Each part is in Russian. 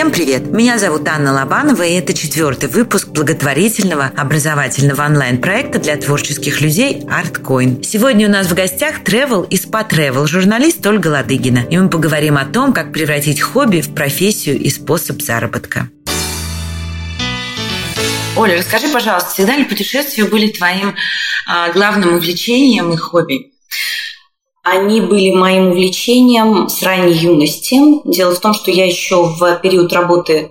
Всем привет! Меня зовут Анна Лобанова, и это четвертый выпуск благотворительного образовательного онлайн-проекта для творческих людей ArtCoin. Сегодня у нас в гостях travel и spa travel журналист Ольга Ладыгина. И мы поговорим о том, как превратить хобби в профессию и способ заработка. Оля, расскажи, пожалуйста, всегда ли путешествия были твоим а, главным увлечением и хобби? Они были моим увлечением с ранней юности. Дело в том, что я еще в период работы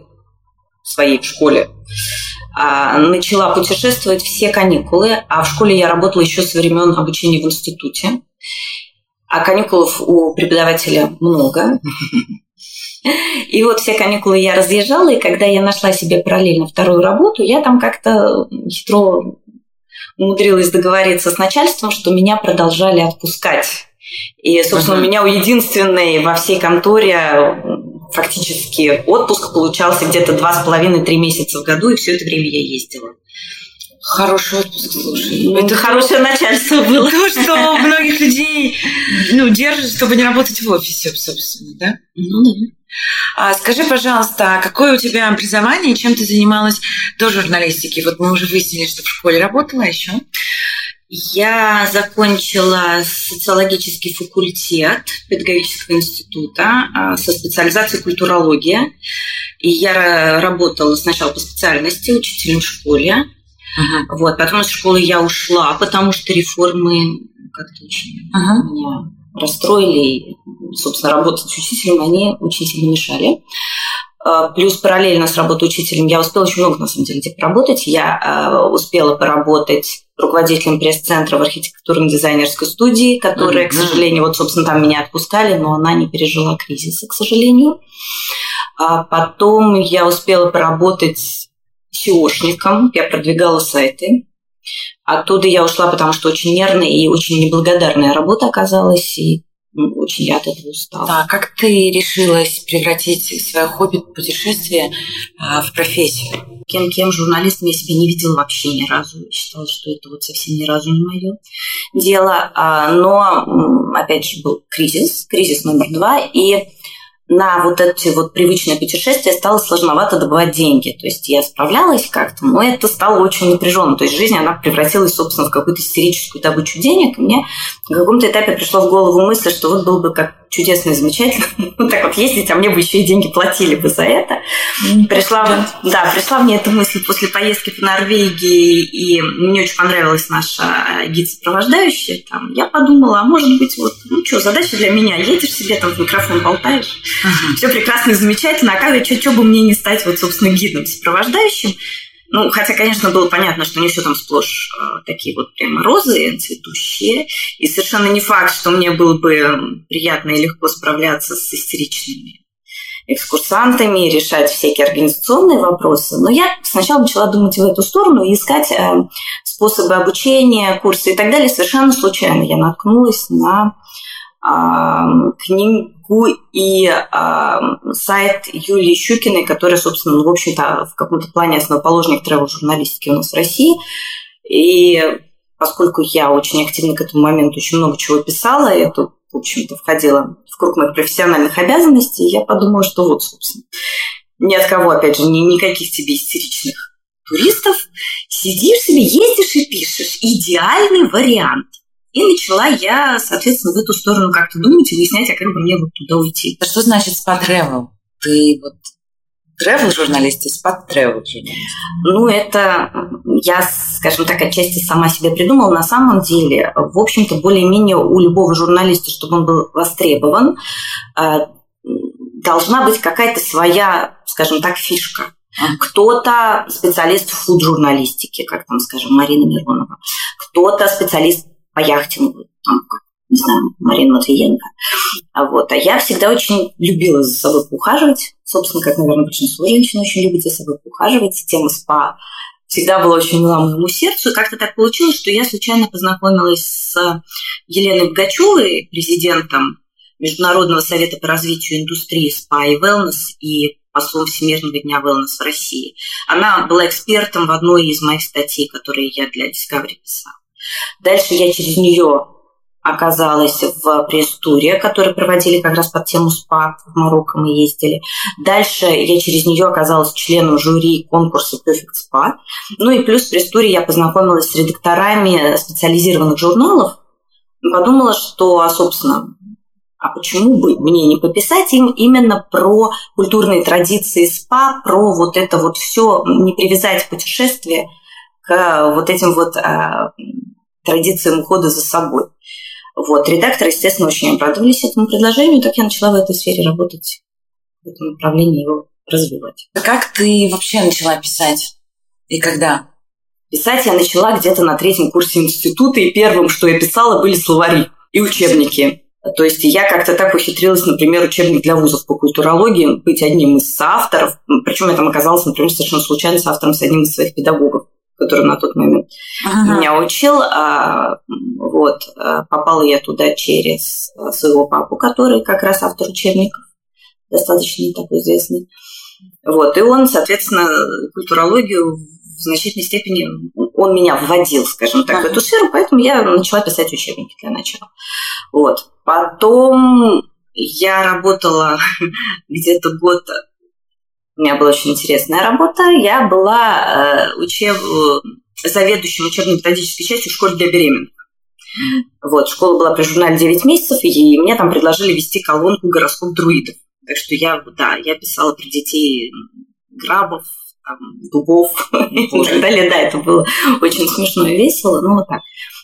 своей в школе а, начала путешествовать все каникулы, а в школе я работала еще со времен обучения в институте. А каникулов у преподавателя много. И вот все каникулы я разъезжала, и когда я нашла себе параллельно вторую работу, я там как-то хитро умудрилась договориться с начальством, что меня продолжали отпускать. И, собственно, uh-huh. у меня у единственной во всей конторе фактически отпуск получался где-то два с половиной-три месяца в году, и все это время я ездила. Хороший отпуск, слушай. Ну, это хорошее начальство было. То, что многих людей ну, держит, чтобы не работать в офисе, собственно, да? Ну да. А скажи, пожалуйста, а какое у тебя образование и чем ты занималась до журналистики? Вот мы уже выяснили, что в школе работала еще. Я закончила социологический факультет педагогического института а, со специализацией культурология. И я работала сначала по специальности учителем в школе. Uh-huh. Вот, потом из школы я ушла, потому что реформы как-то очень uh-huh. меня расстроили. И, собственно, работать с учителем они очень сильно мешали. А, плюс параллельно с работой учителем я успела очень много, на самом деле, где поработать. Я э, успела поработать руководителем пресс-центра в архитектурно-дизайнерской студии, которая, mm-hmm. к сожалению, вот, собственно, там меня отпускали, но она не пережила кризиса, к сожалению. А потом я успела поработать SEOшником, я продвигала сайты. Оттуда я ушла, потому что очень нервная и очень неблагодарная работа оказалась, и очень я от этого устала. Да, как ты решилась превратить свое хобби путешествие а, в профессию? Кем-кем журналистом я себя не видела вообще ни разу. Считала, что это вот совсем ни разу не мое дело. А, но, опять же, был кризис, кризис номер два, и на вот эти вот привычные путешествия стало сложновато добывать деньги. То есть я справлялась как-то, но это стало очень напряженно. То есть жизнь, она превратилась, собственно, в какую-то истерическую добычу денег. И мне на каком-то этапе пришло в голову мысль, что вот было бы как чудесно и замечательно ну, так вот ездить, а мне бы еще и деньги платили бы за это. Пришла, да, пришла мне эта мысль после поездки по Норвегии, и мне очень понравилась наша гид-сопровождающая. Там, я подумала, а может быть, вот, ну что, задача для меня, едешь себе там в микрофон болтаешь, uh-huh. все прекрасно и замечательно, а как, что, что бы мне не стать, вот, собственно, гидом-сопровождающим? Ну, хотя, конечно, было понятно, что не все там сплошь э, такие вот прямо розы цветущие. И совершенно не факт, что мне было бы приятно и легко справляться с истеричными экскурсантами, решать всякие организационные вопросы. Но я сначала начала думать в эту сторону и искать э, способы обучения, курсы и так далее. Совершенно случайно я наткнулась на книгу и сайт Юлии Щукиной, которая, собственно, ну, в общем-то, в каком-то плане основоположник тревел-журналистики у нас в России. И поскольку я очень активно к этому моменту очень много чего писала, это, в общем-то, входило в круг моих профессиональных обязанностей, я подумала, что вот, собственно, ни от кого, опять же, ни, никаких тебе истеричных туристов, сидишь себе, ездишь и пишешь. Идеальный вариант. И начала я, соответственно, в эту сторону как-то думать и выяснять, а как бы мне вот туда уйти. А что значит спа travel? Ты вот travel журналист и спа travel журналист? Ну, это я, скажем так, отчасти сама себе придумала. На самом деле, в общем-то, более-менее у любого журналиста, чтобы он был востребован, э, должна быть какая-то своя, скажем так, фишка. Кто-то специалист в фуд-журналистике, как там, скажем, Марина Миронова. Кто-то специалист по яхтингу, там, не знаю, Марина Матвиенко. А, вот. а я всегда очень любила за собой поухаживать. Собственно, как, наверное, большинство женщин очень любят за собой поухаживать. Тема спа всегда была очень мила моему сердцу. Как-то так получилось, что я случайно познакомилась с Еленой Богачевой, президентом Международного совета по развитию индустрии спа и wellness и послом Всемирного дня wellness в России. Она была экспертом в одной из моих статей, которые я для Discovery писала. Дальше я через нее оказалась в пресс-туре, который проводили как раз под тему СПА. В Марокко мы ездили. Дальше я через нее оказалась членом жюри конкурса Perfect Spa. Ну и плюс в пресс-туре я познакомилась с редакторами специализированных журналов. Подумала, что, а, собственно, а почему бы мне не пописать им именно про культурные традиции СПА, про вот это вот все, не привязать путешествие к вот этим вот а, традициям ухода за собой. Вот. Редакторы, естественно, очень обрадовались этому предложению, так я начала в этой сфере работать, в этом направлении его развивать. А как ты вообще начала писать? И когда? Писать я начала где-то на третьем курсе института, и первым, что я писала, были словари и учебники. То есть я как-то так ухитрилась, например, учебник для вузов по культурологии быть одним из авторов. Причем я там оказалась, например, совершенно случайно автором с одним из своих педагогов который на тот момент ага. меня учил. А, вот, а, попала я туда через а, своего папу, который как раз автор учебников, достаточно такой известный. Вот, и он, соответственно, культурологию в значительной степени он меня вводил, скажем так, ага. в эту сферу, поэтому я начала писать учебники для начала. Вот. Потом я работала где-то год у меня была очень интересная работа. Я была э, учеб... заведующим учебно-методической частью в школе для беременных. Вот, школа была при журнале 9 месяцев, и мне там предложили вести колонку «Гороскоп друидов». Так что я, да, я писала про детей грабов, там, дубов и так далее. Да, это было очень смешно и весело, ну вот так.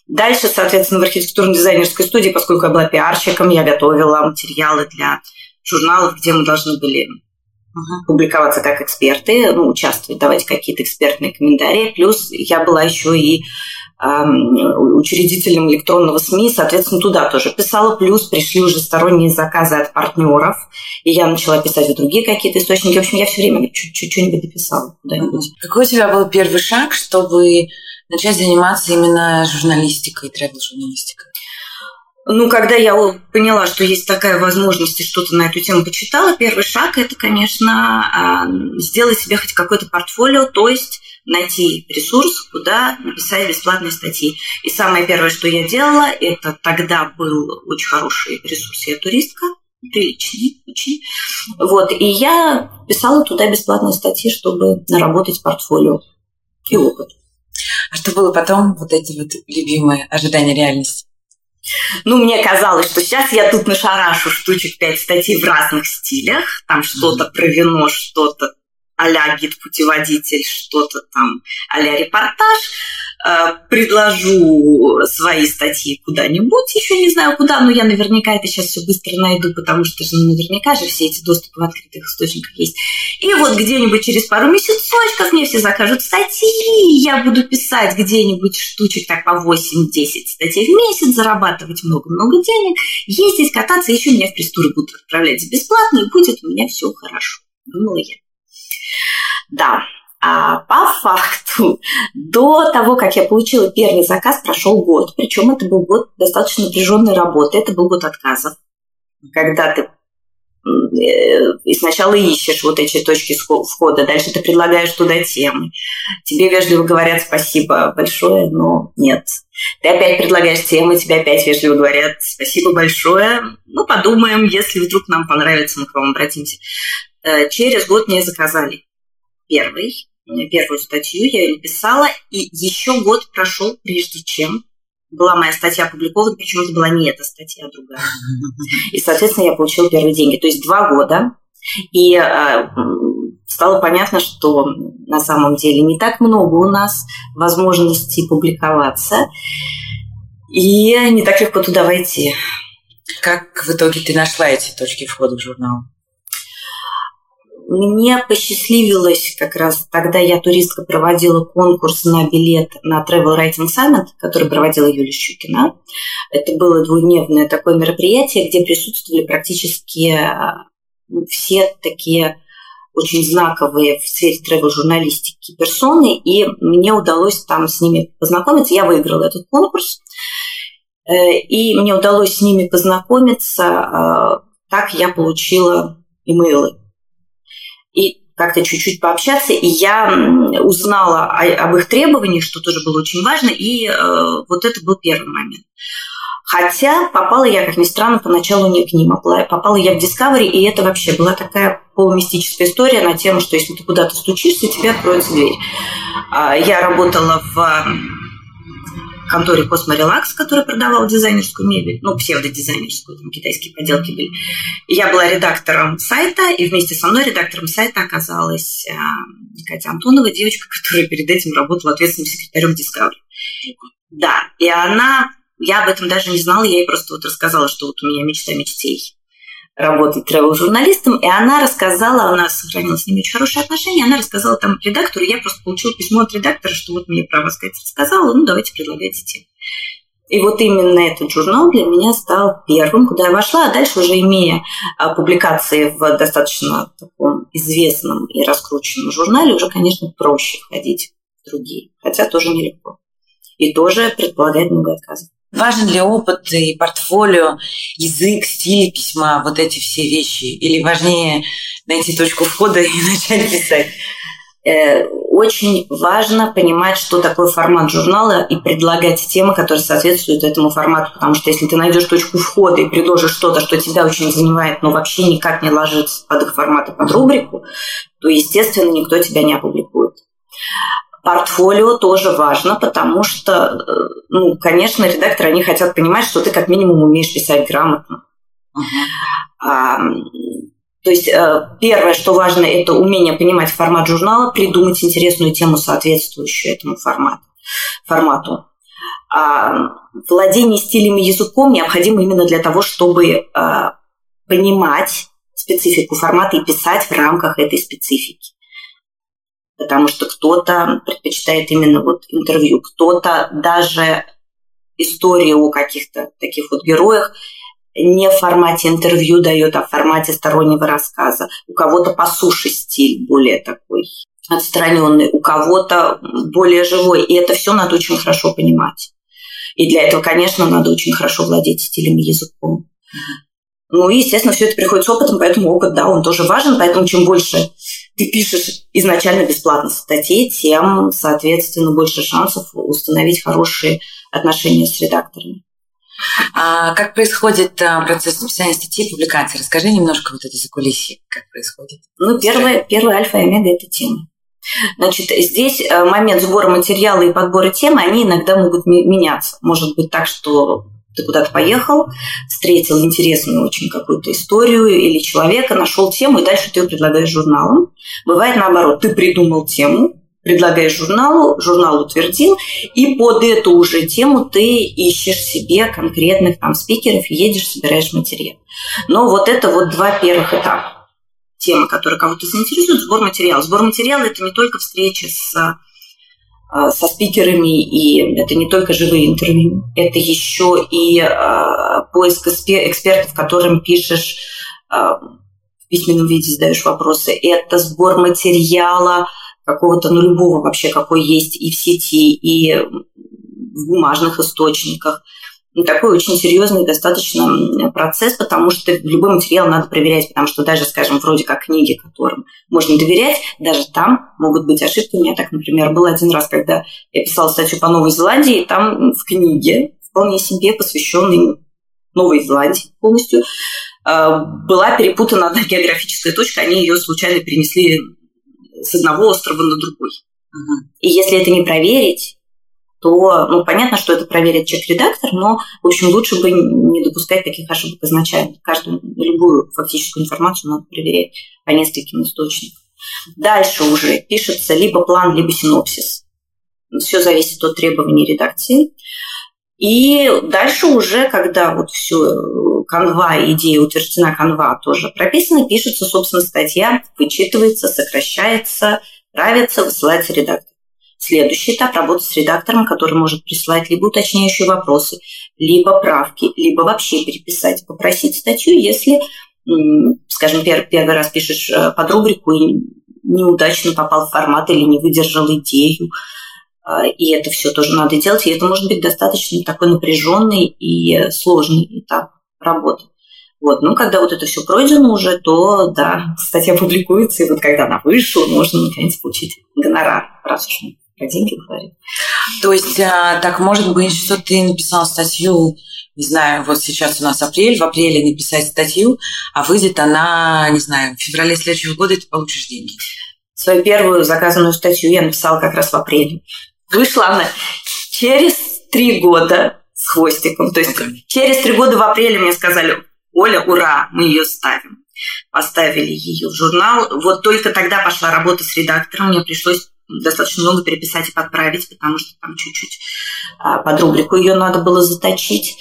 Дальше, соответственно, в архитектурно-дизайнерской студии, поскольку я была пиарщиком, я готовила материалы для журналов, где мы должны были uh-huh. публиковаться как эксперты, ну, участвовать, давать какие-то экспертные комментарии. Плюс я была еще и учредителем электронного СМИ, соответственно, туда тоже писала. Плюс пришли уже сторонние заказы от партнеров, и я начала писать в другие какие-то источники. В общем, я все время чуть-чуть дописала куда-нибудь. Какой у тебя был первый шаг, чтобы начать заниматься именно журналистикой, тревел-журналистикой? Ну, когда я поняла, что есть такая возможность и что-то на эту тему почитала, первый шаг – это, конечно, а, сделать себе хоть какое-то портфолио, то есть найти ресурс, куда написать бесплатные статьи. И самое первое, что я делала, это тогда был очень хороший ресурс «Я туристка», приличный очень. Вот, и я писала туда бесплатные статьи, чтобы наработать портфолио и опыт. А что было потом, вот эти вот любимые ожидания реальности? Ну, мне казалось, что сейчас я тут нашарашу штучек пять статей в разных стилях. Там что-то про вино, что-то а-ля гид-путеводитель, что-то там а-ля репортаж. Э, предложу свои статьи куда-нибудь, еще не знаю куда, но я наверняка это сейчас все быстро найду, потому что же наверняка же все эти доступы в открытых источниках есть. И вот где-нибудь через пару месяцочков мне все закажут статьи, я буду писать где-нибудь штучек так по 8-10 статей в месяц, зарабатывать много-много денег, ездить, кататься, еще меня в пресс будут отправлять бесплатно, и будет у меня все хорошо, думала я. Да, а по факту, до того, как я получила первый заказ, прошел год. Причем это был год достаточно напряженной работы. Это был год отказов. Когда ты э, и сначала ищешь вот эти точки входа, дальше ты предлагаешь туда темы. Тебе вежливо говорят спасибо большое, но нет. Ты опять предлагаешь темы, тебе опять вежливо говорят спасибо большое. Ну, подумаем, если вдруг нам понравится, мы к вам обратимся. Э, через год мне заказали первый первую статью, я ее написала, и еще год прошел, прежде чем была моя статья опубликована, причем это была не эта статья, а другая. И, соответственно, я получила первые деньги. То есть два года. И э, стало понятно, что на самом деле не так много у нас возможностей публиковаться, и не так легко туда войти. Как в итоге ты нашла эти точки входа в журнал? Мне посчастливилось как раз, тогда я туристка проводила конкурс на билет на Travel Writing Summit, который проводила Юлия Щукина. Это было двухдневное такое мероприятие, где присутствовали практически ну, все такие очень знаковые в сфере тревел-журналистики персоны, и мне удалось там с ними познакомиться. Я выиграла этот конкурс, э, и мне удалось с ними познакомиться. Так я получила имейлы как-то чуть-чуть пообщаться, и я узнала о, об их требованиях, что тоже было очень важно, и э, вот это был первый момент. Хотя попала я, как ни странно, поначалу не к ним, а попала я в Discovery, и это вообще была такая полумистическая история на тему, что если ты куда-то стучишься, тебе откроется дверь. А, я работала в конторе Косморелакс, которая продавала дизайнерскую мебель, ну, псевдодизайнерскую, там китайские поделки были. я была редактором сайта, и вместе со мной редактором сайта оказалась э, Катя Антонова, девочка, которая перед этим работала ответственным секретарем Discovery. Да, и она, я об этом даже не знала, я ей просто вот рассказала, что вот у меня мечта мечтей работать travel-журналистом, и она рассказала, у нас сохранилось с ними очень хорошие отношения, она рассказала там редактору, я просто получила письмо от редактора, что вот мне про вас Катя рассказала, ну давайте предлагайте тему. И вот именно этот журнал для меня стал первым, куда я вошла, а дальше уже имея а, публикации в достаточно таком известном и раскрученном журнале, уже, конечно, проще ходить в другие, хотя тоже нелегко. И тоже предполагает много отказов. Важен ли опыт и портфолио, язык, стиль письма, вот эти все вещи? Или важнее найти точку входа и начать писать? Э, очень важно понимать, что такое формат журнала и предлагать темы, которые соответствуют этому формату. Потому что если ты найдешь точку входа и предложишь что-то, что тебя очень занимает, но вообще никак не ложится под их формат и под рубрику, то, естественно, никто тебя не опубликует. Портфолио тоже важно, потому что, э, ну, конечно, редакторы, они хотят понимать, что ты как минимум умеешь писать грамотно. Uh-huh. А, то есть э, первое, что важно, это умение понимать формат журнала, придумать интересную тему, соответствующую этому формату. формату. А, владение стилями языком необходимо именно для того, чтобы а, понимать специфику формата и писать в рамках этой специфики потому что кто-то предпочитает именно вот интервью, кто-то даже историю о каких-то таких вот героях не в формате интервью дает, а в формате стороннего рассказа. У кого-то по суше стиль более такой отстраненный, у кого-то более живой. И это все надо очень хорошо понимать. И для этого, конечно, надо очень хорошо владеть стилем языком. Ну и, естественно, все это приходит с опытом, поэтому опыт, да, он тоже важен. Поэтому чем больше ты пишешь изначально бесплатно статьи, тем, соответственно, больше шансов установить хорошие отношения с редакторами. А как происходит а, процесс написания статьи и публикации? Расскажи немножко вот это закулисье, как происходит. Ну, первое, первое альфа и омега – это тема. Значит, здесь э, момент сбора материала и подбора темы, они иногда могут меняться. Может быть так, что ты куда-то поехал, встретил интересную очень какую-то историю или человека, нашел тему, и дальше ты ее предлагаешь журналам. Бывает наоборот, ты придумал тему, предлагаешь журналу, журнал утвердил, и под эту уже тему ты ищешь себе конкретных там спикеров, едешь, собираешь материал. Но вот это вот два первых этапа. Тема, которая кого-то заинтересует, сбор материала. Сбор материала – это не только встреча с со спикерами, и это не только живые интервью, это еще и э, поиск экспертов, которым пишешь э, в письменном виде, задаешь вопросы, это сбор материала какого-то, ну, любого вообще, какой есть и в сети, и в бумажных источниках – такой очень серьезный достаточно процесс, потому что любой материал надо проверять, потому что даже, скажем, вроде как книги, которым можно доверять, даже там могут быть ошибки. У меня так, например, был один раз, когда я писала статью по Новой Зеландии, и там в книге, вполне себе посвященной Новой Зеландии полностью, а, была перепутана одна географическая точка, они ее случайно перенесли с одного острова на другой. И если это не проверить, то, ну, понятно, что это проверит чек-редактор, но, в общем, лучше бы не допускать таких ошибок изначально. Каждую, любую фактическую информацию надо проверять по нескольким источникам. Дальше уже пишется либо план, либо синопсис. Все зависит от требований редакции. И дальше уже, когда вот все канва, идея утверждена, канва тоже прописана, пишется, собственно, статья, вычитывается, сокращается, правится, высылается редактор. Следующий этап – работа с редактором, который может присылать либо уточняющие вопросы, либо правки, либо вообще переписать, попросить статью, если, скажем, первый раз пишешь э, под рубрику и неудачно попал в формат или не выдержал идею, а, и это все тоже надо делать, и это может быть достаточно такой напряженный и сложный этап работы. Вот, ну, когда вот это все пройдено уже, то, да, статья публикуется, и вот когда она вышла, можно, наконец, получить гонорар, раз уж про деньги говорим. То есть а, так может быть, что ты написал статью, не знаю, вот сейчас у нас апрель, в апреле написать статью, а выйдет она, не знаю, в феврале следующего года, и ты получишь деньги. Свою первую заказанную статью я написала как раз в апреле. Вышла она через три года с хвостиком. То есть okay. через три года в апреле мне сказали, Оля, ура, мы ее ставим. Поставили ее в журнал. Вот только тогда пошла работа с редактором. Мне пришлось достаточно много переписать и подправить, потому что там чуть-чуть а, под рубрику ее надо было заточить.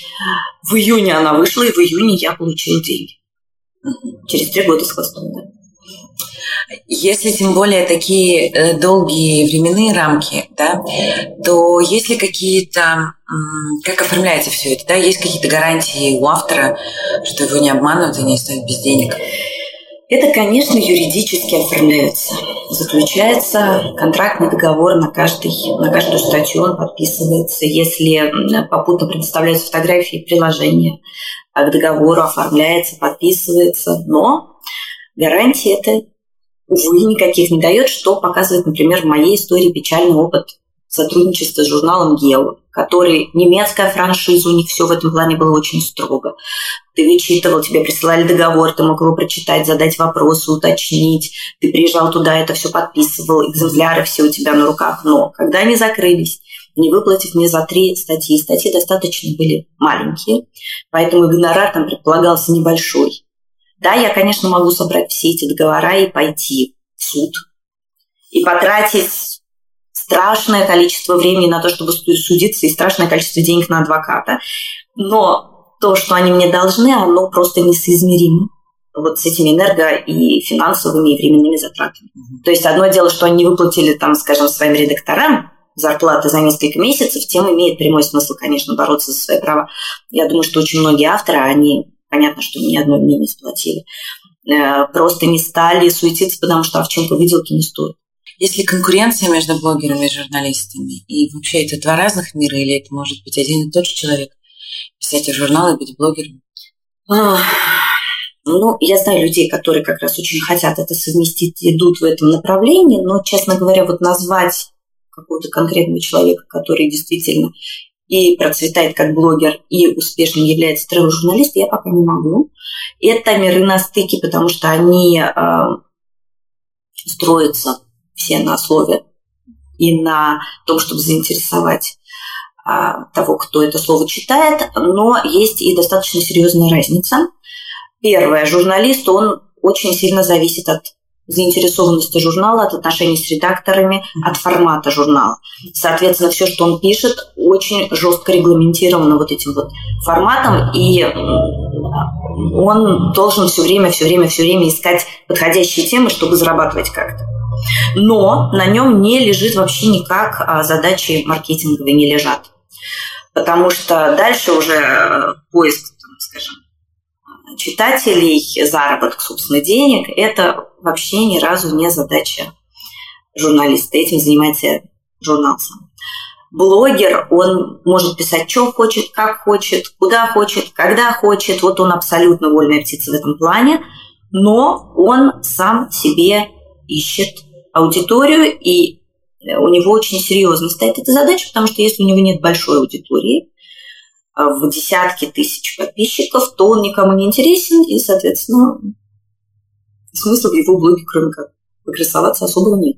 В июне она вышла, и в июне я получила деньги. Через три года с хвостом, да. Если тем более такие э, долгие временные рамки, да, то есть ли какие-то, как оформляется все это, да, есть какие-то гарантии у автора, что его не обманывают и не оставят без денег? Это, конечно, юридически оформляется. Заключается контрактный договор на, каждый, на каждую статью, он подписывается. Если попутно предоставляются фотографии и приложения, к договору оформляется, подписывается. Но гарантии это, увы, никаких не дает, что показывает, например, в моей истории печальный опыт сотрудничества с журналом «Гео», который немецкая франшиза, у них все в этом плане было очень строго. Ты вычитывал, тебе присылали договор, ты мог его прочитать, задать вопросы, уточнить. Ты приезжал туда, это все подписывал, экземпляры все у тебя на руках. Но когда они закрылись, не выплатив мне за три статьи, статьи достаточно были маленькие, поэтому гонорар там предполагался небольшой. Да, я, конечно, могу собрать все эти договора и пойти в суд, и потратить страшное количество времени на то, чтобы судиться, и страшное количество денег на адвоката. Но то, что они мне должны, оно просто несоизмеримо вот с этими энерго- и финансовыми и временными затратами. Mm-hmm. То есть одно дело, что они не выплатили, там, скажем, своим редакторам зарплаты за несколько месяцев, тем имеет прямой смысл, конечно, бороться за свои права. Я думаю, что очень многие авторы, они, понятно, что ни одной мне не сплатили, э, просто не стали суетиться, потому что овчинка выделки не стоит. Есть ли конкуренция между блогерами и журналистами? И вообще это два разных мира или это может быть один и тот же человек? Писать журнал и быть блогером? Ну, я знаю людей, которые как раз очень хотят это совместить, идут в этом направлении, но, честно говоря, вот назвать какого-то конкретного человека, который действительно и процветает как блогер, и успешным является тревел-журналистом, я пока не могу. Это миры на стыке, потому что они э, строятся все на слове и на том, чтобы заинтересовать а, того, кто это слово читает, но есть и достаточно серьезная разница. Первое, журналист, он очень сильно зависит от заинтересованности журнала, от отношений с редакторами, от формата журнала. Соответственно, все, что он пишет, очень жестко регламентировано вот этим вот форматом, и он должен все время, все время, все время искать подходящие темы, чтобы зарабатывать как-то но на нем не лежит вообще никак а, задачи маркетинговые не лежат. Потому что дальше уже э, поиск, скажем, читателей, заработок, собственно, денег – это вообще ни разу не задача журналиста. Этим занимается журнал сам. Блогер, он может писать, что хочет, как хочет, куда хочет, когда хочет. Вот он абсолютно вольная птица в этом плане, но он сам себе ищет аудиторию, и у него очень серьезно стоит эта задача, потому что если у него нет большой аудитории, а, в десятки тысяч подписчиков, то он никому не интересен, и, соответственно, смысла в его блоге, кроме как прогрессоваться, особого нет.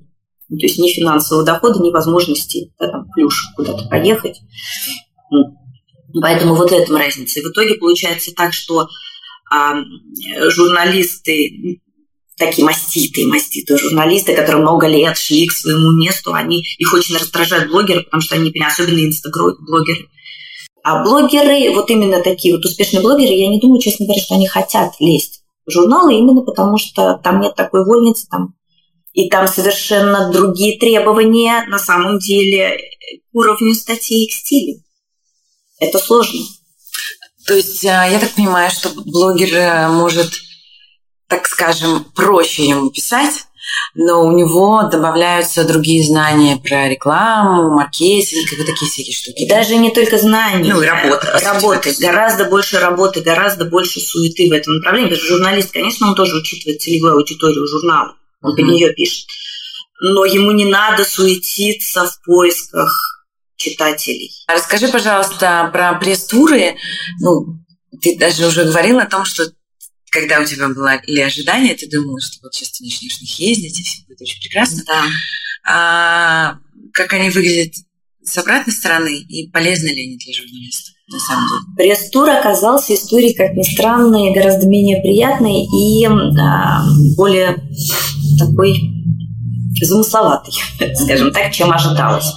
Ну, то есть ни финансового дохода, ни возможности да, там, плюш куда-то поехать. Поэтому вот в этом разница. И в итоге получается так, что а, журналисты такие маститые, маститые журналисты, которые много лет шли к своему месту, они, их очень раздражают блогеры, потому что они, особенно инстаграм-блогеры. А блогеры, вот именно такие вот успешные блогеры, я не думаю, честно говоря, что они хотят лезть в журналы именно потому, что там нет такой вольницы, там и там совершенно другие требования на самом деле к уровню статей и к стилю. Это сложно. То есть а, я так понимаю, что блогер э, может так скажем, проще ему писать, но у него добавляются другие знания про рекламу, маркетинг и вот такие всякие штуки. И даже не только знания. Ну и работа. Работы. Гораздо больше работы, гораздо больше суеты в этом направлении. Потому что журналист, конечно, он тоже учитывает целевую аудиторию журнала. Он mm-hmm. под нее пишет. но ему не надо суетиться в поисках читателей. А расскажи, пожалуйста, про пресс-туры. Ну, ты даже уже говорила о том, что когда у тебя было ли ожидание, ты думала, что вот сейчас ты начнешь них ездить, и все будет очень прекрасно. Да. А как они выглядят с обратной стороны, и полезны ли они для журналистов? на самом деле. Пресс-тур оказался историей, как ни странно, гораздо менее приятной и а, более такой замысловатый, скажем так, чем ожидалось.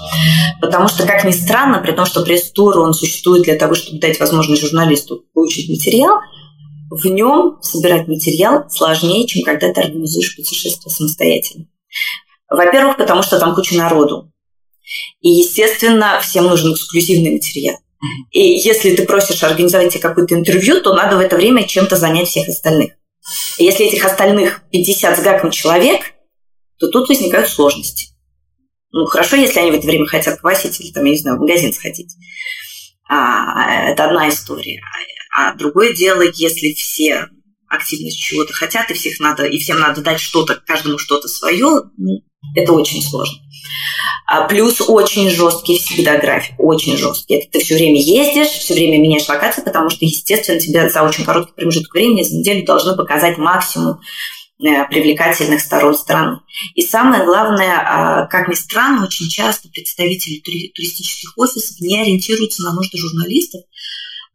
Потому что, как ни странно, при том, что пресс-тур, он существует для того, чтобы дать возможность журналисту получить материал, в нем собирать материал сложнее, чем когда ты организуешь путешествие самостоятельно. Во-первых, потому что там куча народу. И, естественно, всем нужен эксклюзивный материал. И если ты просишь организовать тебе какое-то интервью, то надо в это время чем-то занять всех остальных. И если этих остальных 50 с гаком человек, то тут возникают сложности. Ну, хорошо, если они в это время хотят квасить или, там, я не знаю, в магазин сходить. А, это одна история. А другое дело, если все активно чего-то хотят, и всех надо, и всем надо дать что-то, каждому что-то свое, ну, это очень сложно. А плюс очень жесткий всегда график, очень жесткий. Это ты все время ездишь, все время меняешь локации, потому что, естественно, тебе за очень короткий промежуток времени за неделю должны показать максимум э, привлекательных сторон страны. И самое главное, а, как ни странно, очень часто представители туристических офисов не ориентируются на нужды журналистов,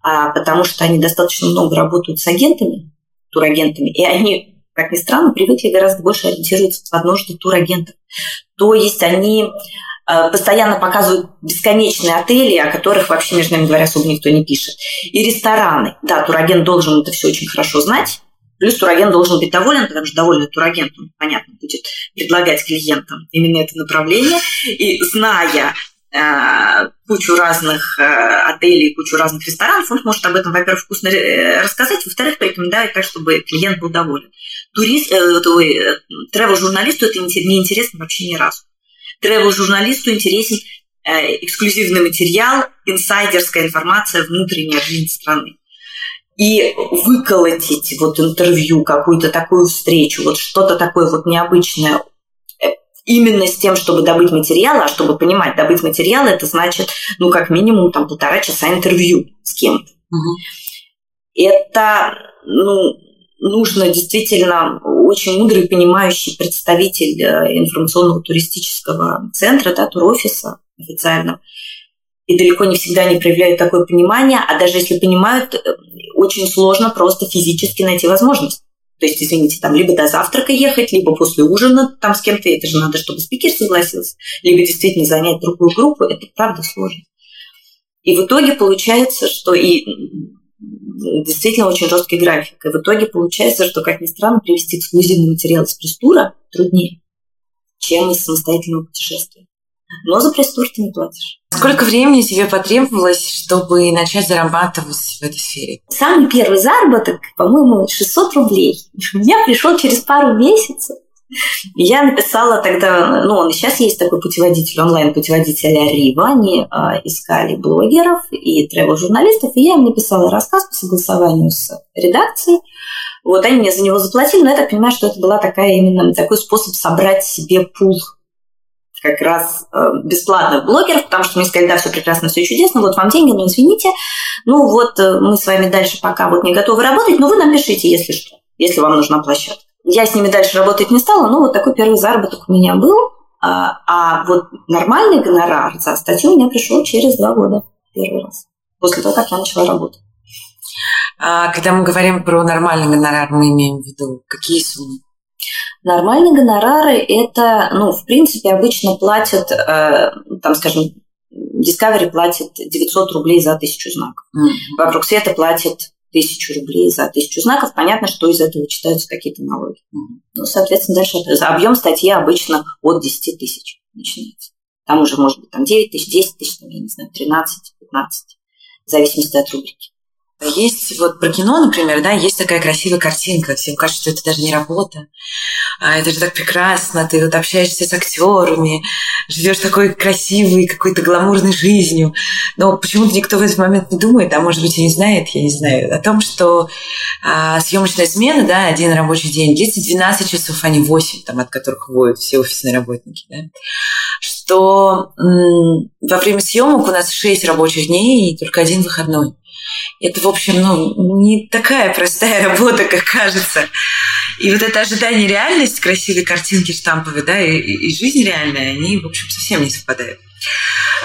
а, потому что они достаточно много работают с агентами, турагентами, и они, как ни странно, привыкли гораздо больше ориентироваться под нужды турагентов. То есть они а, постоянно показывают бесконечные отели, о которых вообще, между нами говоря, особо никто не пишет. И рестораны. Да, турагент должен это все очень хорошо знать, Плюс турагент должен быть доволен, потому что довольный турагент, он, понятно, будет предлагать клиентам именно это направление. И зная Э, кучу разных э, отелей, кучу разных ресторанов, он может об этом, во-первых, вкусно э, рассказать, во-вторых, порекомендовать так, чтобы клиент был доволен. Турист, э, тревел-журналисту это не интересно вообще ни разу. Тревел-журналисту интересен эксклюзивный материал, инсайдерская информация, внутренняя жизнь страны. И выколотить вот интервью, какую-то такую встречу, вот что-то такое вот необычное именно с тем, чтобы добыть материал, а чтобы понимать, добыть материал, это значит, ну, как минимум, там, полтора часа интервью с кем-то. Угу. Это, ну, нужно действительно очень мудрый, понимающий представитель э, информационного туристического центра, да, турофиса официального, и далеко не всегда они проявляют такое понимание, а даже если понимают, э, очень сложно просто физически найти возможность. То есть, извините, там либо до завтрака ехать, либо после ужина там с кем-то, это же надо, чтобы спикер согласился, либо действительно занять другую группу, это правда сложно. И в итоге получается, что и действительно очень жесткий график. И в итоге получается, что, как ни странно, привести эксклюзивный материал из пресс-тура труднее, чем из самостоятельного путешествия. Но за пресс-тур ты не платишь. Сколько времени тебе потребовалось, чтобы начать зарабатывать в этой сфере? Самый первый заработок, по-моему, 600 рублей. У меня пришел через пару месяцев. Я написала тогда, ну, он сейчас есть такой путеводитель, онлайн-путеводитель Арива. Они э, искали блогеров и тревел-журналистов, и я им написала рассказ по согласованию с редакцией. Вот они мне за него заплатили, но я так понимаю, что это была такая именно такой способ собрать себе пул как раз э, бесплатных блогеров, потому что мне сказали, да, все прекрасно, все чудесно, вот вам деньги, но извините, ну вот э, мы с вами дальше пока вот не готовы работать, но вы нам пишите, если что, если вам нужна площадка. Я с ними дальше работать не стала, но вот такой первый заработок у меня был, а, а вот нормальный гонорар за статью у меня пришел через два года первый раз, после того, как я начала работать. А когда мы говорим про нормальный гонорар, мы имеем в виду какие суммы? Нормальные гонорары – это, ну, в принципе, обычно платят, э, там, скажем, Discovery платит 900 рублей за тысячу знаков. Mm-hmm. Вокруг света платит тысячу рублей за тысячу знаков. Понятно, что из этого читаются какие-то налоги. Mm-hmm. Ну, соответственно, дальше объем статьи обычно от 10 тысяч начинается. Там уже может быть там 9 тысяч, 10 тысяч, там, я не знаю, 13, 15, в зависимости от рубрики. Есть вот про кино, например, да, есть такая красивая картинка. Всем кажется, что это даже не работа. А это же так прекрасно. Ты вот общаешься с актерами, живешь такой красивой, какой-то гламурной жизнью. Но почему-то никто в этот момент не думает, а может быть и не знает, я не знаю, о том, что а, съемочная смена, да, один рабочий день длится 12 часов, а не 8, там, от которых воют все офисные работники, да, что м- во время съемок у нас 6 рабочих дней и только один выходной. Это, в общем, ну, не такая простая работа, как кажется. И вот это ожидание реальность, красивые картинки штамповые, да, и, и жизнь реальная, они, в общем, совсем не совпадают.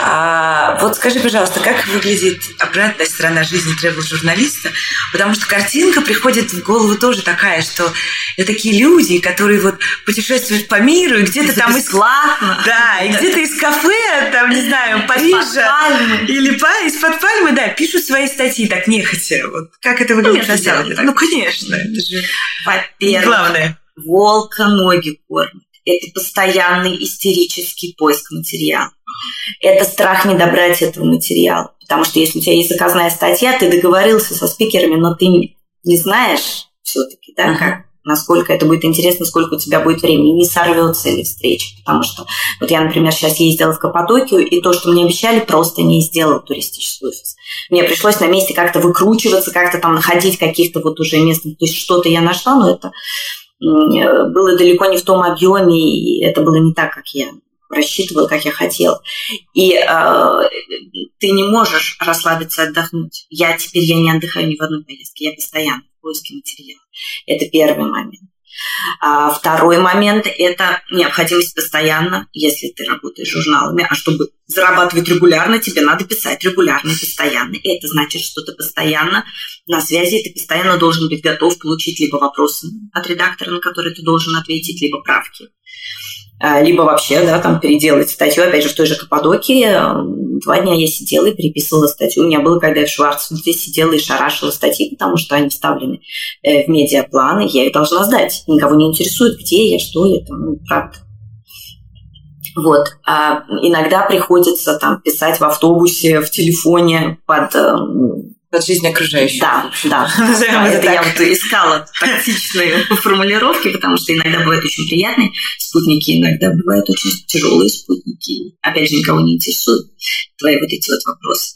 А, вот скажи, пожалуйста, как выглядит обратная сторона жизни тревел-журналиста? Потому что картинка приходит в голову тоже такая, что это такие люди, которые вот путешествуют по миру, и где-то там из... Да, и где-то из кафе, там, не знаю, Парижа или из-под пальмы, да, пишут свои статьи так нехотя. Вот как это выглядит на самом деле? Ну, конечно, это же Во-первых, главное. Волка ноги кормит. Это постоянный истерический поиск материала. Это страх не добрать этого материала. Потому что если у тебя есть заказная статья, ты договорился со спикерами, но ты не знаешь все-таки, да, как насколько это будет интересно, сколько у тебя будет времени, не сорвется ли встреча. Потому что вот я, например, сейчас ездила в Каппадокию, и то, что мне обещали, просто не сделал туристический офис. Мне пришлось на месте как-то выкручиваться, как-то там находить каких-то вот уже мест. То есть что-то я нашла, но это было далеко не в том объеме, и это было не так, как я рассчитывала, как я хотела. И э, ты не можешь расслабиться, отдохнуть. Я теперь я не отдыхаю ни в одной поездке, я постоянно в поиске материала. Это первый момент. А второй момент – это необходимость постоянно, если ты работаешь журналами, а чтобы зарабатывать регулярно, тебе надо писать регулярно, постоянно. И это значит, что ты постоянно на связи, ты постоянно должен быть готов получить либо вопросы от редактора, на которые ты должен ответить, либо правки. А, либо вообще, да, там переделать статью, опять же, в той же Каппадокии. Два дня я сидела и переписывала статью. У меня было, когда я в Шварцвальде сидела и шарашила статьи, потому что они вставлены э, в медиапланы, я их должна сдать. Никого не интересует, где я, что я, там, ну, правда. Вот. А иногда приходится там писать в автобусе, в телефоне под эм, от жизни окружающих. Да, да. да это так. я вот искала тактичные формулировки, потому что иногда бывают очень приятные спутники, иногда бывают очень тяжелые спутники. Опять же, никого не интересуют твои вот эти вот вопросы.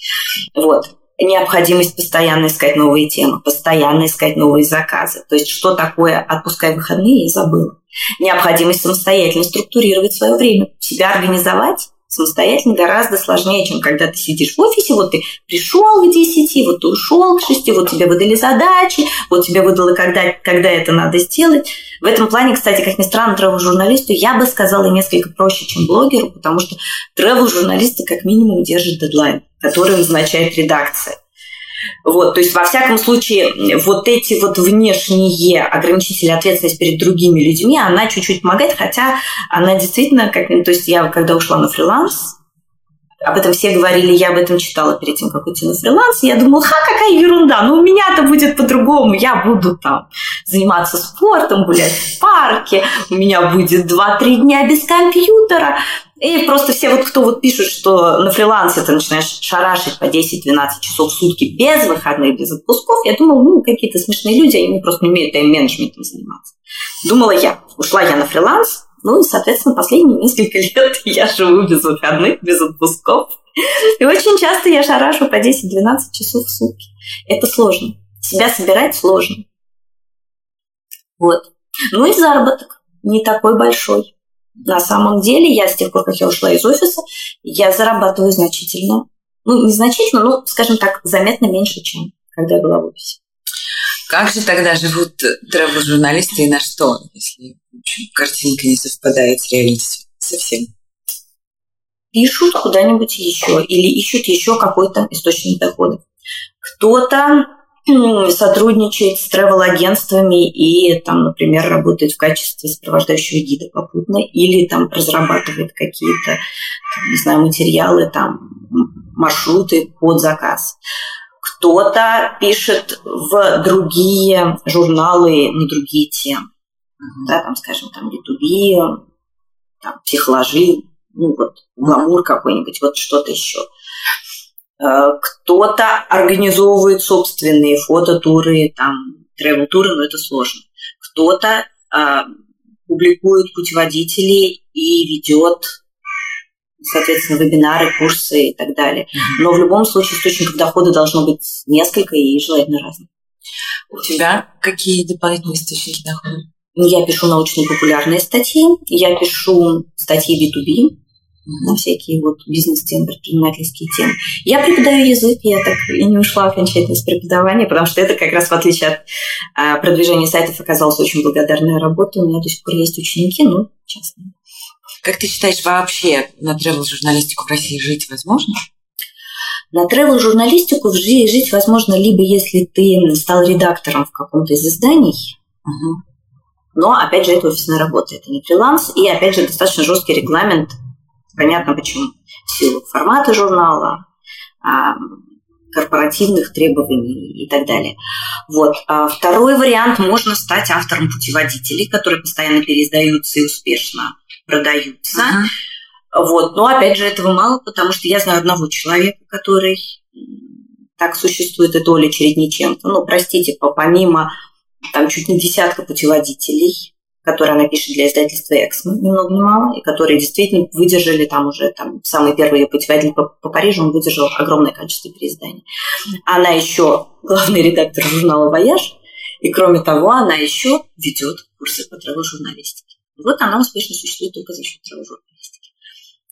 Вот. Необходимость постоянно искать новые темы, постоянно искать новые заказы. То есть, что такое отпускай выходные, я забыла. Необходимость самостоятельно структурировать свое время, себя организовать самостоятельно гораздо сложнее, чем когда ты сидишь в офисе, вот ты пришел к 10, вот ты ушел к 6, вот тебе выдали задачи, вот тебе выдало, когда, когда это надо сделать. В этом плане, кстати, как ни странно, тревел-журналисту я бы сказала несколько проще, чем блогеру, потому что тревел-журналисты как минимум держат дедлайн, который назначает редакция. Вот, то есть, во всяком случае, вот эти вот внешние ограничители ответственности перед другими людьми, она чуть-чуть помогает, хотя она действительно, как, то есть я когда ушла на фриланс, об этом все говорили, я об этом читала перед тем, как уйти на фриланс. Я думала, ха, какая ерунда, ну у меня-то будет по-другому. Я буду там заниматься спортом, гулять в парке, у меня будет 2-3 дня без компьютера. И просто все вот, кто вот пишет, что на фрилансе ты начинаешь шарашить по 10-12 часов в сутки без выходных, без отпусков, я думала, ну, какие-то смешные люди, они просто не умеют тайм-менеджментом заниматься. Думала я, ушла я на фриланс, ну соответственно, последние несколько лет я живу без выходных, без отпусков. И очень часто я шарашу по 10-12 часов в сутки. Это сложно. Себя собирать сложно. Вот. Ну и заработок не такой большой. На самом деле, я с тех пор, как я ушла из офиса, я зарабатываю значительно. Ну, не значительно, но, скажем так, заметно меньше, чем когда я была в офисе. Как же тогда живут тревел-журналисты и на что, если картинка не совпадает с реальностью совсем? Пишут куда-нибудь еще или ищут еще какой-то источник дохода. Кто-то сотрудничает с travel-агентствами и, там, например, работает в качестве сопровождающего гида попутно, или там разрабатывает какие-то, не знаю, материалы, там, маршруты под заказ. Кто-то пишет в другие журналы на другие темы. Mm-hmm. Да, там, скажем, там, B2B, там, психологи, ну, вот, гламур какой-нибудь, вот что-то еще. Э, кто-то организовывает собственные фототуры, там, тревел-туры, но это сложно. Кто-то а, публикует путеводители и ведет, соответственно, вебинары, курсы и так далее. Но в любом случае источников дохода должно быть несколько и желательно разных. У тебя какие дополнительные источники дохода? Я пишу научно-популярные статьи, я пишу статьи B2B, на всякие вот бизнес-темы, предпринимательские темы. Я преподаю язык, я так и не ушла окончательно с преподавания, потому что это как раз в отличие от а, продвижения сайтов оказалась очень благодарная работа. У меня до сих пор есть ученики, ну, частные. Как ты считаешь, вообще на тревел-журналистику в России жить возможно? На тревел-журналистику в жить, жить возможно либо если ты стал редактором в каком-то из изданий, угу. но, опять же, это офисная работа, это не фриланс, и, опять же, достаточно жесткий регламент Понятно почему. В силу формата журнала, корпоративных требований и так далее. Вот. А второй вариант – можно стать автором путеводителей, которые постоянно переиздаются и успешно продаются. Uh-huh. Вот. Но, опять же, этого мало, потому что я знаю одного человека, который так существует, это Оля Чередниченко. Ну, простите, помимо там чуть не десятка путеводителей, которые она пишет для издательства «Эксмо», ни много ни мало, и которые действительно выдержали там уже там, самый первый ее путеводитель по, по Парижу, он выдержал огромное количество переизданий. Она еще главный редактор журнала «Вояж», и кроме того, она еще ведет курсы по тревел-журналистике. Вот она успешно существует только за счет тревел-журналистики.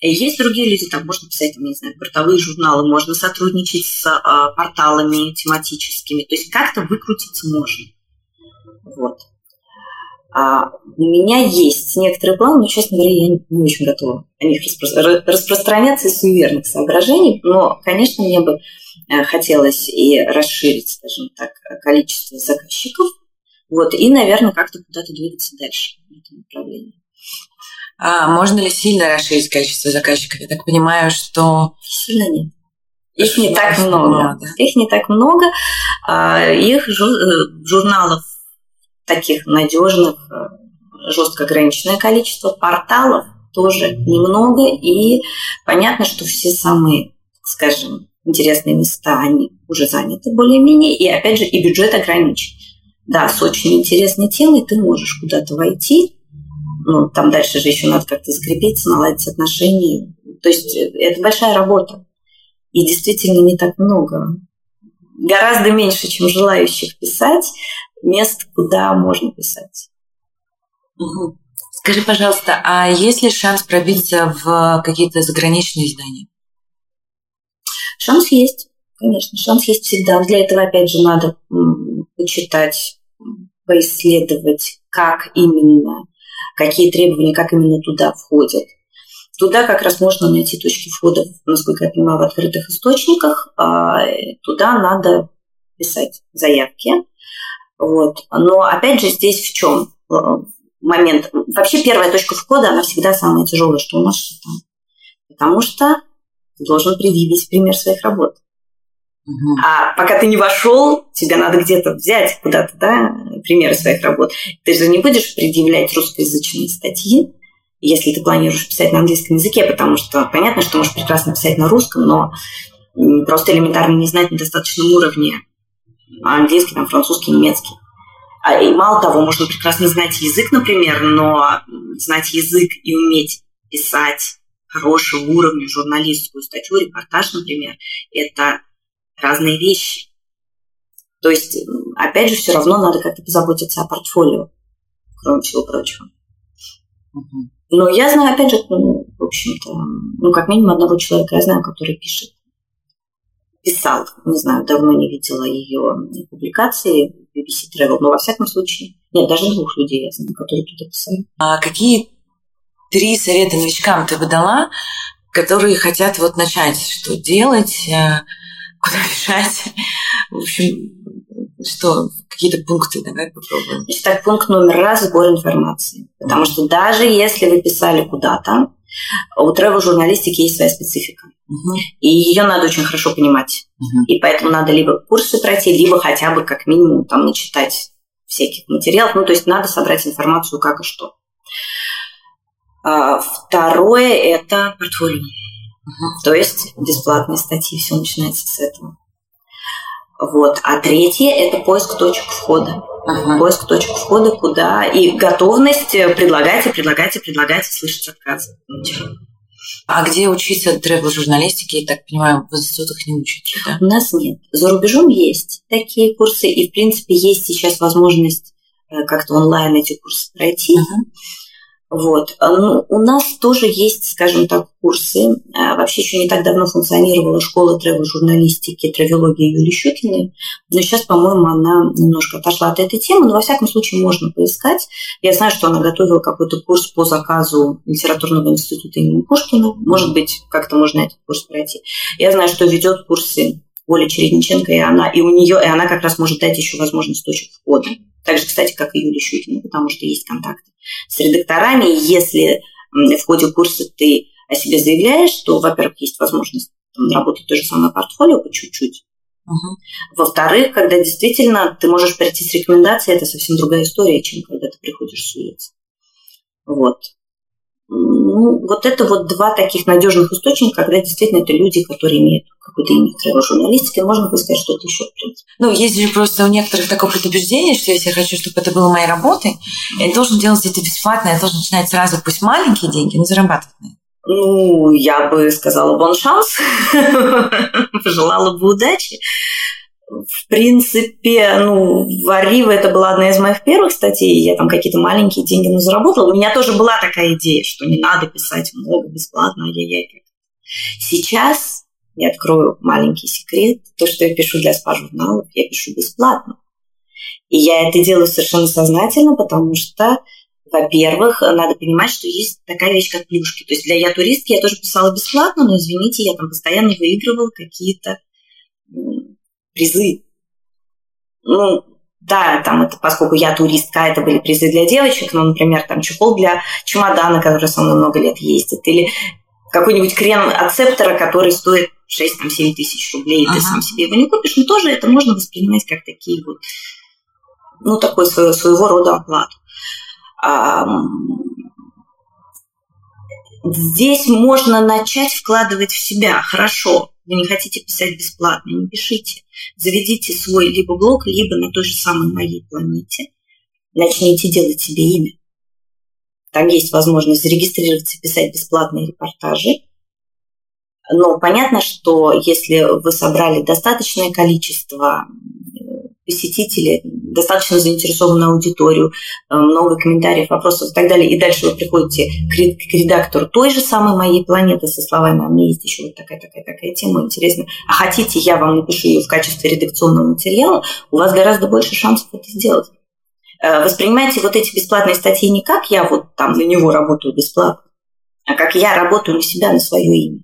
Есть другие люди, там можно писать, не знаю, бортовые журналы, можно сотрудничать с а, порталами тематическими, то есть как-то выкрутиться можно. Вот. А у меня есть некоторые планы, но, честно говоря, я не очень готова о них распро- распространяться из суеверных соображений. Но, конечно, мне бы э, хотелось и расширить, скажем так, количество заказчиков. Вот, и, наверное, как-то куда-то двигаться дальше в этом направлении. А можно ли сильно расширить количество заказчиков? Я так понимаю, что... Сильно нет. Их не так много. много. Их не так много. А, их э, журналов таких надежных, э, жестко ограниченное количество порталов тоже немного, и понятно, что все самые, скажем, интересные места, они уже заняты более-менее, и опять же, и бюджет ограничен. Да, с очень интересной темой ты можешь куда-то войти, ну, там дальше же еще надо как-то закрепиться, наладить отношения. То есть э, это большая работа. И действительно не так много. Гораздо меньше, чем желающих писать мест, куда можно писать. Угу. Скажи, пожалуйста, а есть ли шанс пробиться в какие-то заграничные издания? Шанс есть, конечно, шанс есть всегда. Для этого, опять же, надо почитать, поисследовать, как именно, какие требования, как именно туда входят. Туда как раз можно найти точки входа, насколько я понимаю, в открытых источниках. А туда надо писать заявки, вот. Но опять же здесь в чем э, момент? Вообще первая точка входа, она всегда самая тяжелая, что у нас что. Потому что ты должен предъявить пример своих работ. Угу. А пока ты не вошел, тебе надо где-то взять куда-то, да, примеры своих работ. Ты же не будешь предъявлять русскоязычные статьи, если ты планируешь писать на английском языке, потому что понятно, что можешь прекрасно писать на русском, но просто элементарно не знать на достаточном уровне английский, там, французский, немецкий. А, и мало того, можно прекрасно знать язык, например, но знать язык и уметь писать хорошего уровня журналистскую статью, репортаж, например, это разные вещи. То есть, опять же, все равно надо как-то позаботиться о портфолио, кроме всего прочего. Но я знаю, опять же, ну, в общем-то, ну, как минимум одного человека я знаю, который пишет писал, не знаю, давно не видела ее публикации BBC Travel, но во всяком случае, нет, даже двух людей я знаю, которые туда писали. А какие три совета новичкам ты бы дала, которые хотят вот начать, что делать, э, куда бежать, в общем, что какие-то пункты давай попробуем. Значит, так, пункт номер раз – сбор информации. Потому что даже если вы писали куда-то, у travel-журналистики есть своя специфика. Угу. И ее надо очень хорошо понимать. Угу. И поэтому надо либо курсы пройти, либо хотя бы как минимум там начитать всяких материалов. Ну, то есть надо собрать информацию как и что. А, второе – это портфолио. Угу. То есть бесплатные статьи, все начинается с этого. Вот. А третье – это поиск точек входа. Ага. Поиск точек входа куда и готовность предлагать и предлагать и предлагать и слышать отказы. А где учиться тревел-журналистике, я так понимаю, в институтах не учатся, да? У нас нет. За рубежом есть такие курсы, и, в принципе, есть сейчас возможность э, как-то онлайн эти курсы пройти. Uh-huh. Вот. А, ну, у нас тоже есть, скажем так, курсы. А, вообще еще не так давно функционировала школа тревел-журналистики, травологии Юлии Щукиной, но сейчас, по-моему, она немножко отошла от этой темы, но во всяком случае можно поискать. Я знаю, что она готовила какой-то курс по заказу литературного института имени Пушкина. Может быть, как-то можно этот курс пройти. Я знаю, что ведет курсы Оля Чередниченко, и она, и у нее, и она как раз может дать еще возможность точек входа. Так же, кстати, как и Юлия Щукина, потому что есть контакты с редакторами. Если в ходе курса ты о себе заявляешь, то, во-первых, есть возможность там, работать то же самое портфолио по чуть-чуть. Угу. Во-вторых, когда действительно ты можешь прийти с рекомендацией, это совсем другая история, чем когда ты приходишь с улицы. Вот. Ну, вот это вот два таких надежных источника, когда действительно это люди, которые имеют какой-то имя журналистики, можно сказать что-то еще. Ну, есть же просто у некоторых такое предубеждение, что если я хочу, чтобы это было моей работой, я должен делать это бесплатно, я должен начинать сразу, пусть маленькие деньги, но зарабатывать. На Ну, я бы сказала, бон шанс, пожелала бы удачи в принципе, ну, в Арива это была одна из моих первых статей, я там какие-то маленькие деньги ну, заработала. У меня тоже была такая идея, что не надо писать много бесплатно, я-я. Сейчас я открою маленький секрет. То, что я пишу для спа-журналов, я пишу бесплатно. И я это делаю совершенно сознательно, потому что, во-первых, надо понимать, что есть такая вещь, как плюшки. То есть для «Я туристки» я тоже писала бесплатно, но, извините, я там постоянно выигрывала какие-то призы. Ну, да, там это, поскольку я туристка, это были призы для девочек, ну, например, там чехол для чемодана, который со мной много лет ездит, или какой-нибудь крем от Септора, который стоит 6-7 тысяч рублей, и ага. ты сам себе его не купишь, но тоже это можно воспринимать как такие вот, ну, такой своего, своего рода оплату. А, здесь можно начать вкладывать в себя. Хорошо, вы не хотите писать бесплатно, не пишите. Заведите свой либо блог, либо на той же самой моей планете. Начните делать себе имя. Там есть возможность зарегистрироваться писать бесплатные репортажи. Но понятно, что если вы собрали достаточное количество посетителей, достаточно заинтересованную аудиторию, э, много комментариев, вопросов и так далее. И дальше вы приходите к редактору той же самой моей планеты со словами, а мне есть еще вот такая, такая, такая тема интересная. А хотите, я вам напишу ее в качестве редакционного материала, у вас гораздо больше шансов это сделать. Э, воспринимайте вот эти бесплатные статьи не как я вот там на него работаю бесплатно, а как я работаю на себя, на свое имя.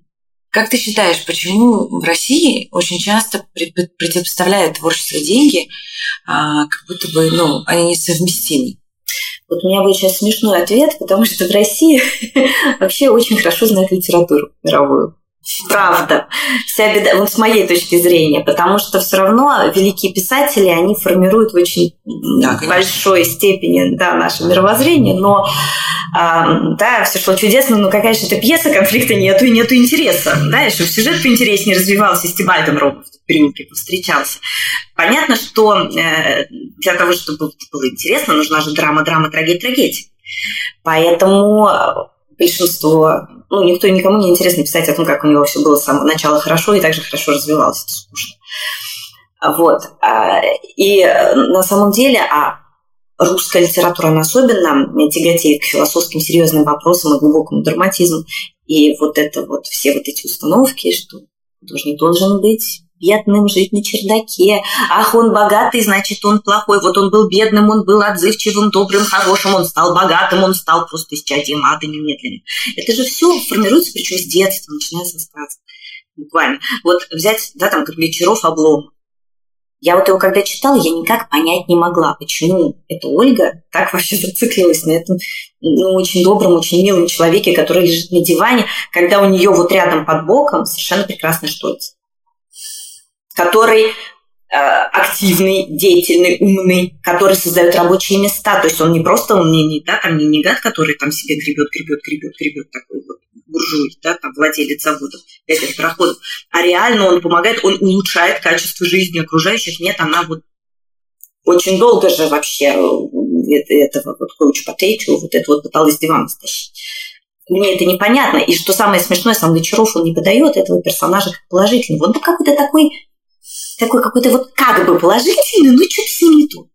Как ты считаешь, почему в России очень часто предпоставляют творчество деньги, а, как будто бы ну, они несовместимы? Вот у меня будет сейчас смешной ответ, потому что в России вообще очень хорошо знают литературу мировую. Правда. Вся беда, вот с моей точки зрения, потому что все равно великие писатели, они формируют в очень да, большой степени да, наше мировоззрение, но а, да, все шло чудесно, но какая же это пьеса, конфликта нету и нету интереса, да, и чтобы сюжет поинтереснее развивался, с Тибальдом Ромов в период встречался. Понятно, что э, для того, чтобы было интересно, нужна же драма, драма, трагедия, трагедия. Поэтому большинство, ну, никто никому не интересно писать о том, как у него все было с самого начала хорошо и также хорошо развивалось. Это скучно. Вот. А, и на самом деле, а русская литература, она особенно тяготеет к философским серьезным вопросам и глубокому драматизму. И вот это вот, все вот эти установки, что художник должен быть бедным, жить на чердаке. Ах, он богатый, значит, он плохой. Вот он был бедным, он был отзывчивым, добрым, хорошим, он стал богатым, он стал просто исчадием ада немедленно. Это же все формируется, причем с детства, начиная со сказок. Буквально. Вот взять, да, там, как Гончаров, облом. Я вот его когда читала, я никак понять не могла, почему эта Ольга так вообще зациклилась на этом ну, очень добром, очень милом человеке, который лежит на диване, когда у нее вот рядом под боком совершенно прекрасный Штольц который э, активный, деятельный, умный, который создает рабочие места. То есть он не просто, он не, не, да, там, не, не гад, который там себе гребет, гребет, гребет, гребет, такой вот буржуй, да, там, владелец заводов, этих проходов, а реально он помогает, он улучшает качество жизни окружающих. Нет, она вот очень долго же вообще э, этого вот коуч потейчу, вот это вот пыталась диван стащить. мне это непонятно. И что самое смешное, сам Гончаров, он не подает этого персонажа как положительного. Он какой-то такой, такой какой-то вот как бы положительный, но что-то с ним не то.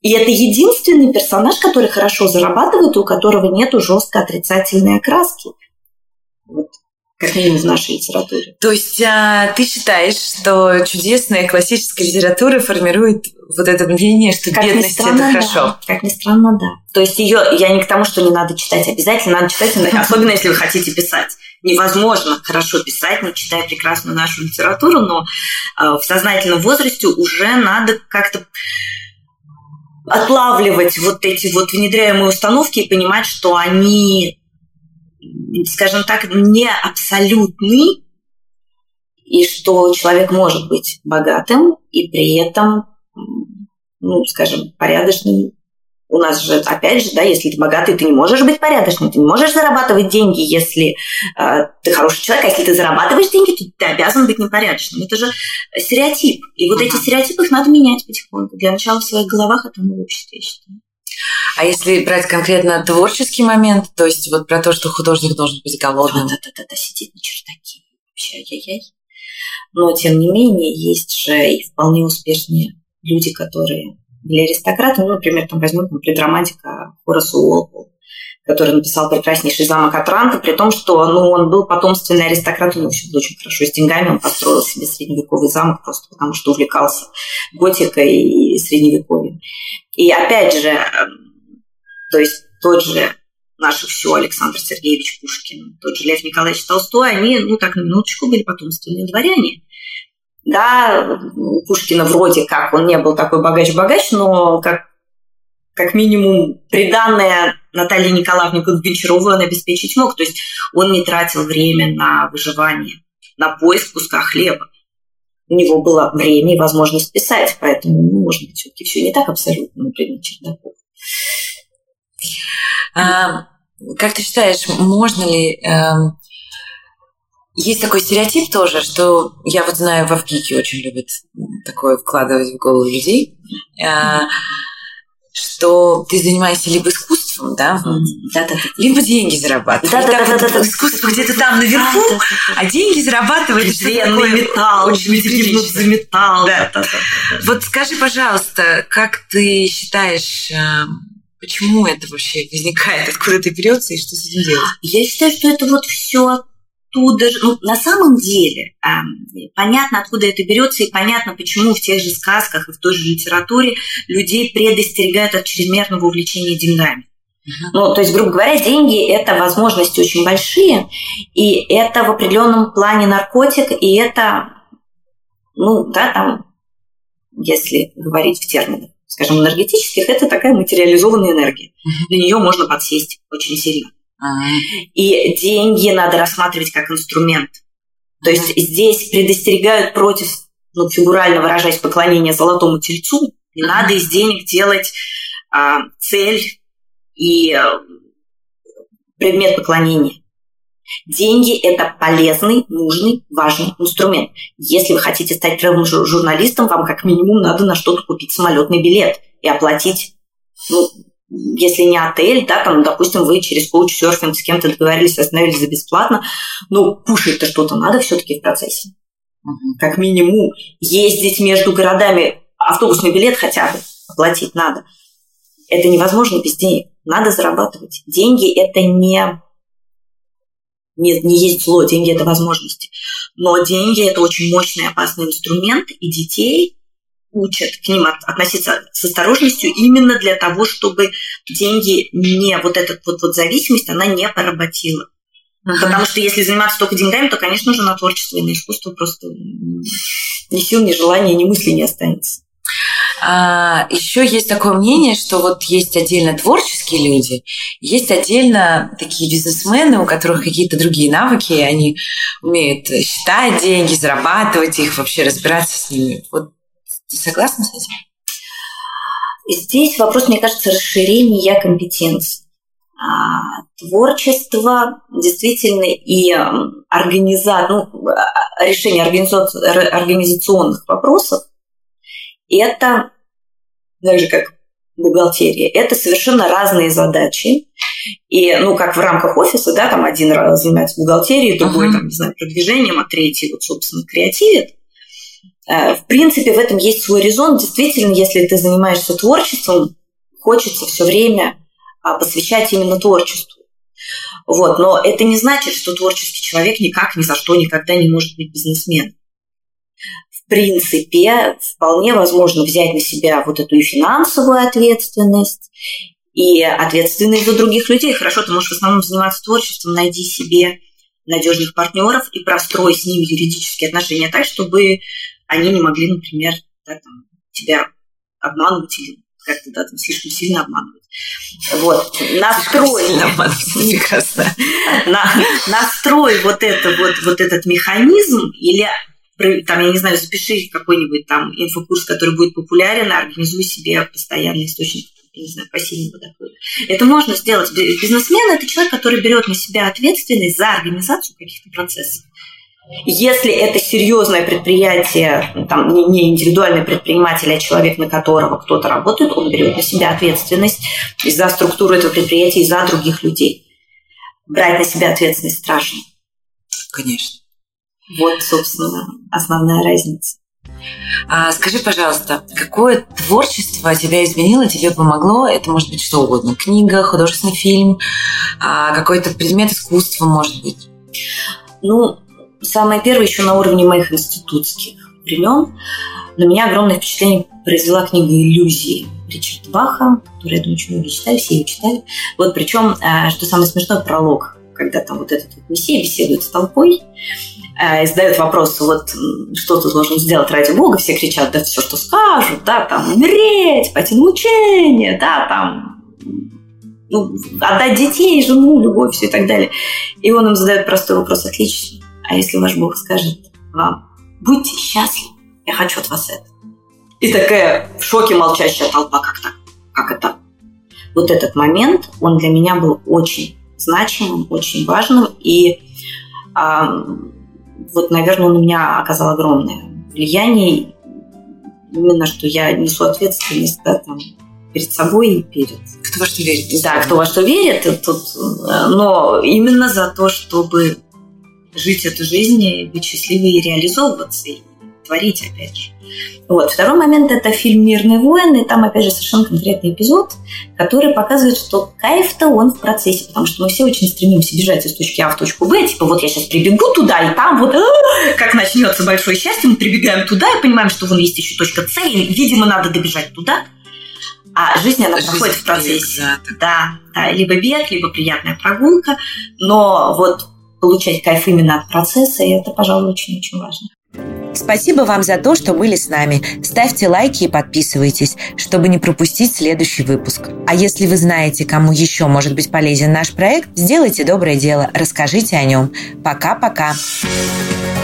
И это единственный персонаж, который хорошо зарабатывает, у которого нету жестко отрицательной окраски. Вот как минимум в нашей литературе. То есть а, ты считаешь, что чудесная классическая литература формирует вот это мнение, что как бедность странно, это хорошо? Да. Как ни странно, да. То есть ее я не к тому, что не надо читать обязательно, надо читать, особенно если вы хотите писать. Невозможно хорошо писать, не читая прекрасную нашу литературу, но а, в сознательном возрасте уже надо как-то отлавливать вот эти вот внедряемые установки и понимать, что они скажем так, не абсолютный, и что человек может быть богатым и при этом, ну, скажем, порядочным. У нас же, опять же, да, если ты богатый, ты не можешь быть порядочным, ты не можешь зарабатывать деньги, если э, ты хороший человек, а если ты зарабатываешь деньги, то ты обязан быть непорядочным. Это же стереотип. И вот uh-huh. эти стереотипы их надо менять потихоньку. Для начала в своих головах, там в обществе, я считаю. А если брать конкретно творческий момент, то есть вот про то, что художник должен быть голодным. Да-да-да, сидит на чердаке. Вообще, ай-яй-яй. Но, тем не менее, есть же и вполне успешные люди, которые для аристократов, ну, например, там возьмем там, предромантика Хораса Уолпол, который написал прекраснейший замок Атранта, при том, что ну, он был потомственный аристократ, он очень, очень хорошо с деньгами, он построил себе средневековый замок просто потому, что увлекался готикой и средневековьем. И опять же, эм, то есть тот же наш все Александр Сергеевич Пушкин, тот же Лев Николаевич Толстой, они, ну так на минуточку, были потомственные дворяне. Да, у Пушкина вроде как он не был такой богач-богач, но как, как минимум приданное Наталье Николаевне Гончаровой он обеспечить мог. То есть он не тратил время на выживание, на поиск куска хлеба у него было время и возможность писать, поэтому, ну, может быть, все-таки все не так абсолютно, например, Чердаков. А, как ты считаешь, можно ли... Э, есть такой стереотип тоже, что я вот знаю, в Авгике очень любят такое вкладывать в голову людей. Э, что ты занимаешься либо искусством, да, да, да, либо деньги зарабатываешь. Да, да, да, да, искусство где-то там наверху, а деньги зарабатываешь. Презренный металл, очень за металл. Вот скажи, пожалуйста, как ты считаешь, э, почему это вообще возникает, откуда это берется и что с этим делать? Я считаю, что это вот все оттуда же, ну, на самом деле, э, понятно, откуда это берется, и понятно, почему в тех же сказках и в той же литературе людей предостерегают от чрезмерного увлечения деньгами. Ну, то есть, грубо говоря, деньги – это возможности очень большие, и это в определенном плане наркотик, и это, ну, да, там, если говорить в терминах, скажем, энергетических, это такая материализованная энергия. На нее можно подсесть очень сильно. И деньги надо рассматривать как инструмент. То есть здесь предостерегают против, ну, фигурально выражаясь, поклонения золотому тельцу. Не надо из денег делать а, цель и а, предмет поклонения. Деньги – это полезный, нужный, важный инструмент. Если вы хотите стать журналистом, вам как минимум надо на что-то купить самолетный билет и оплатить ну, если не отель, да, там, допустим, вы через коуч-серфинг с кем-то договорились, остановились за бесплатно, ну, кушать-то что-то надо все-таки в процессе. Как минимум ездить между городами, автобусный билет хотя бы оплатить надо. Это невозможно без денег. Надо зарабатывать. Деньги – это не, не, не есть зло, деньги – это возможности. Но деньги – это очень мощный опасный инструмент, и детей учат к ним относиться с осторожностью именно для того, чтобы деньги не вот эта вот, вот зависимость, она не поработила. Ага. Потому что если заниматься только деньгами, то, конечно же, на творчество и на искусство просто ни сил, ни желания, ни мысли не останется. А, еще есть такое мнение, что вот есть отдельно творческие люди, есть отдельно такие бизнесмены, у которых какие-то другие навыки, и они умеют считать деньги, зарабатывать их, вообще разбираться с ними. Вот ты согласна с этим? Здесь вопрос, мне кажется, расширения компетенций. А, творчество действительно и организа... ну, а, решение организационных вопросов – это так же, как бухгалтерия. Это совершенно разные задачи. И, ну, как в рамках офиса, да, там один раз занимается бухгалтерией, другой, uh-huh. там, не знаю, продвижением, а третий, вот, собственно, креативит. Э, в принципе, в этом есть свой резон. Действительно, если ты занимаешься творчеством, хочется все время а, посвящать именно творчеству. Вот. Но это не значит, что творческий человек никак, ни за что, никогда не может быть бизнесменом принципе, вполне возможно взять на себя вот эту и финансовую ответственность, и ответственность за других людей. Хорошо, ты можешь в основном заниматься творчеством, найди себе надежных партнеров и прострой с ними юридические отношения так, чтобы они не могли, например, да, там, тебя обманывать или как-то да, там, слишком сильно обманывать. Вот. Настрой. Прекрасно. На, настрой вот, это, вот, вот этот механизм или там, я не знаю, запиши какой-нибудь там инфокурс, который будет популярен, организуй себе постоянный источник я не знаю, пассивного дохода. Это можно сделать. Бизнесмен – это человек, который берет на себя ответственность за организацию каких-то процессов. Если это серьезное предприятие, там, не индивидуальный предприниматель, а человек, на которого кто-то работает, он берет на себя ответственность за структуру этого предприятия и за других людей. Брать на себя ответственность страшно. Конечно. Вот, собственно, основная разница. А скажи, пожалуйста, какое творчество тебя изменило, тебе помогло? Это может быть что угодно. Книга, художественный фильм, а, какой-то предмет искусства, может быть. Ну, самое первое еще на уровне моих институтских времен. На меня огромное впечатление произвела книга «Иллюзии» Ричарда Баха, которую, я думаю, очень многие читали, все ее читали. Вот причем, э, что самое смешное, пролог, когда там вот этот вот мессия беседует с толпой, и задают вопрос, вот что ты должен сделать ради Бога, все кричат, да все, что скажут, да, там, умереть, пойти на мучение, да, там, ну, отдать детей, жену, любовь, все и так далее. И он им задает простой вопрос, отлично, а если ваш Бог скажет вам, будьте счастливы, я хочу от вас это. И такая в шоке молчащая толпа, как так? Как это? Вот этот момент, он для меня был очень значимым, очень важным, и вот, наверное, он на меня оказал огромное влияние. Именно, что я несу ответственность да, там, перед собой и перед... Кто во что верит. Да, кто во что верит. Тут, но именно за то, чтобы жить эту жизнь, и быть счастливой и реализовываться, и творить, опять же. Вот. Второй момент – это фильм «Мирные войны». И там, опять же, совершенно конкретный эпизод, который показывает, что кайф-то он в процессе, потому что мы все очень стремимся бежать из точки А в точку Б. Типа, вот я сейчас прибегу туда, и там вот, как начнется большое счастье, мы прибегаем туда и понимаем, что вон есть еще точка С, и, видимо, надо добежать туда. А жизнь, она жизнь проходит в процессе. Бег, да. да, да, либо бег, либо приятная прогулка, но вот получать кайф именно от процесса, и это, пожалуй, очень-очень важно. Спасибо вам за то, что были с нами. Ставьте лайки и подписывайтесь, чтобы не пропустить следующий выпуск. А если вы знаете, кому еще может быть полезен наш проект, сделайте доброе дело, расскажите о нем. Пока-пока. Пока.